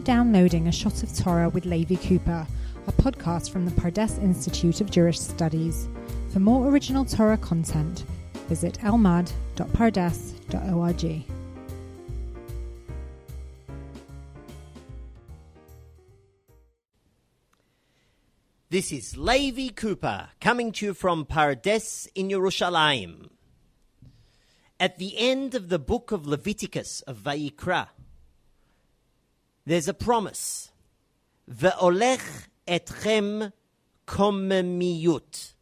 for downloading A Shot of Torah with Levi Cooper, a podcast from the Pardes Institute of Jewish Studies. For more original Torah content, visit elmad.pardes.org. This is Levi Cooper coming to you from Pardes in Yerushalayim. At the end of the book of Leviticus of Vayikra, there's a promise. Ve'olech etchem komemiyut.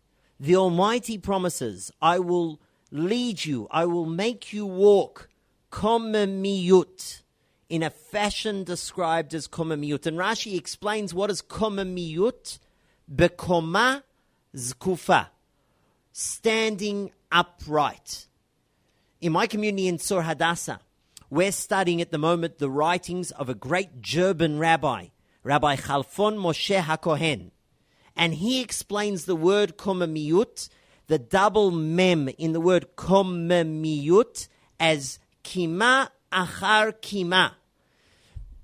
The Almighty promises, I will lead you, I will make you walk komemiyut in a fashion described as komemiyut. And Rashi explains what is komemiyut bekoma zkufa, standing upright. In my community in Tzur Hadassah, we're studying at the moment the writings of a great Djerban rabbi, Rabbi Chalfon Moshe HaKohen. And he explains the word komemiyut, the double mem in the word komemiyut, as kima achar kima.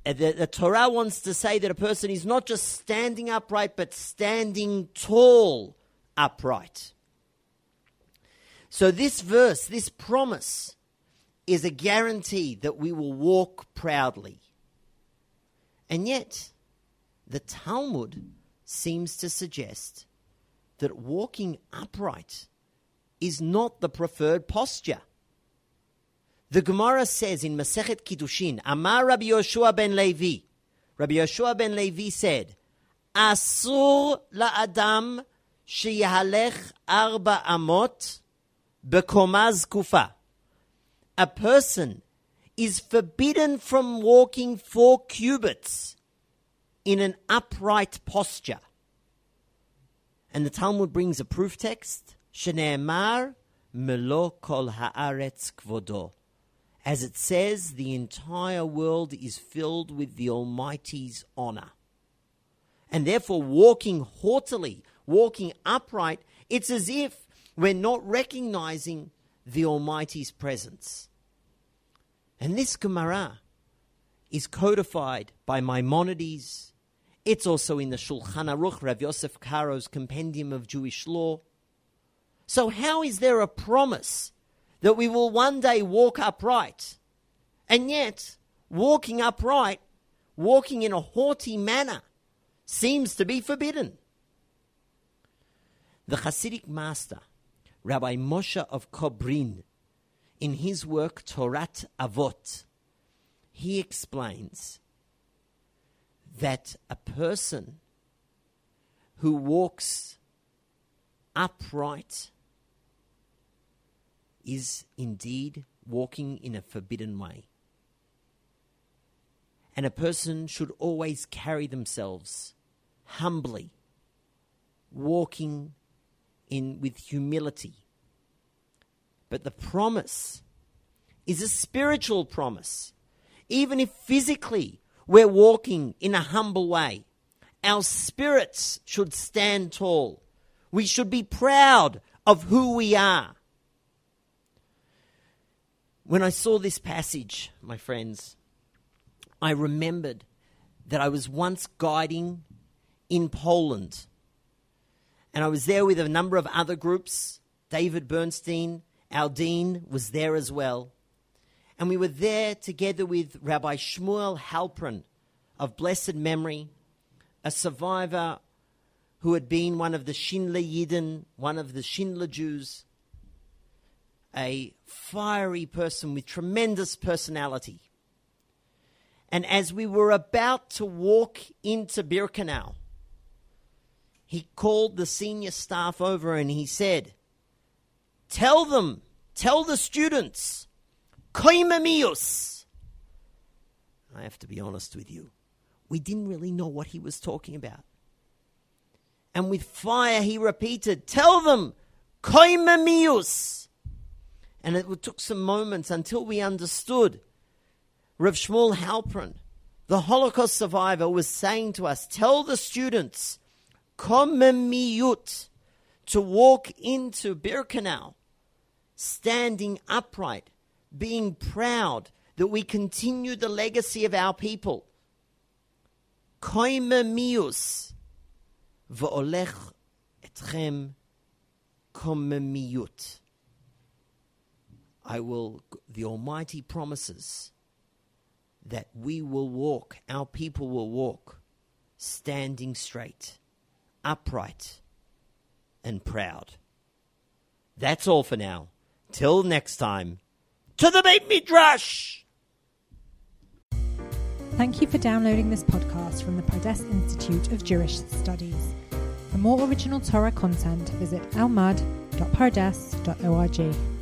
Uh, the, the, Torah wants to say that a person is not just standing upright, but standing tall upright. So, this verse, this promise, is a guarantee that we will walk proudly. And yet, the Talmud seems to suggest that walking upright is not the preferred posture. The Gemara says in Masechet Kiddushin, Amar Rabbi Yoshua ben Levi, Rabbi Yoshua ben Levi said, Asur la'adam sheyahalech arba amot bekoma zkufa. A person is forbidden from walking four cubits in an upright posture. And the Talmud brings a proof text, Shneemar melo kol haaretz kvodo. As it says, the entire world is filled with the Almighty's honor. And therefore, walking haughtily, walking upright, it's as if we're not recognizing the Almighty's presence. And this Gemara is codified by Maimonides. It's also in the Shulchan Aruch, Rav Yosef Karo's Compendium of Jewish Law. So, how is there a promise that we will one day walk upright. And yet, walking upright, walking in a haughty manner, seems to be forbidden. The Hasidic master, Rabbi Moshe of Kobrin, in his work Torat Avot, he explains that a person who walks upright is indeed walking in a forbidden way. And a person should always carry themselves humbly, walking in with humility. But the promise is a spiritual promise. Even if physically we're walking in a humble way, our spirits should stand tall. We should be proud of who we are. When I saw this passage, my friends, I remembered that I was once guiding in Poland. And I was there with a number of other groups. David Bernstein, our dean, was there as well. And we were there together with Rabbi Shmuel Halpern of blessed memory, a survivor who had been one of the Schindler Yidden, one of the Schindler Jews a fiery person with tremendous personality. And as we were about to walk into Birkenau, he called the senior staff over and he said, Tell them, tell the students, koimamius. I have to be honest with you. We didn't really know what he was talking about. And with fire, he repeated, Tell them, koimamius. And it took some moments until we understood. Rav Shmuel Halpern, the Holocaust survivor, was saying to us, tell the students, komemiyut, to walk into Birkenau, standing upright, being proud that we continue the legacy of our people. koimemius v'olech etchem komemiut. I will, the Almighty promises that we will walk, our people will walk, standing straight, upright, and proud. That's all for now. Till next time, to the Beit Midrash! Thank you for downloading this podcast from the Pardes Institute of Jewish Studies. For more original Torah content, visit elmad.pardes.org.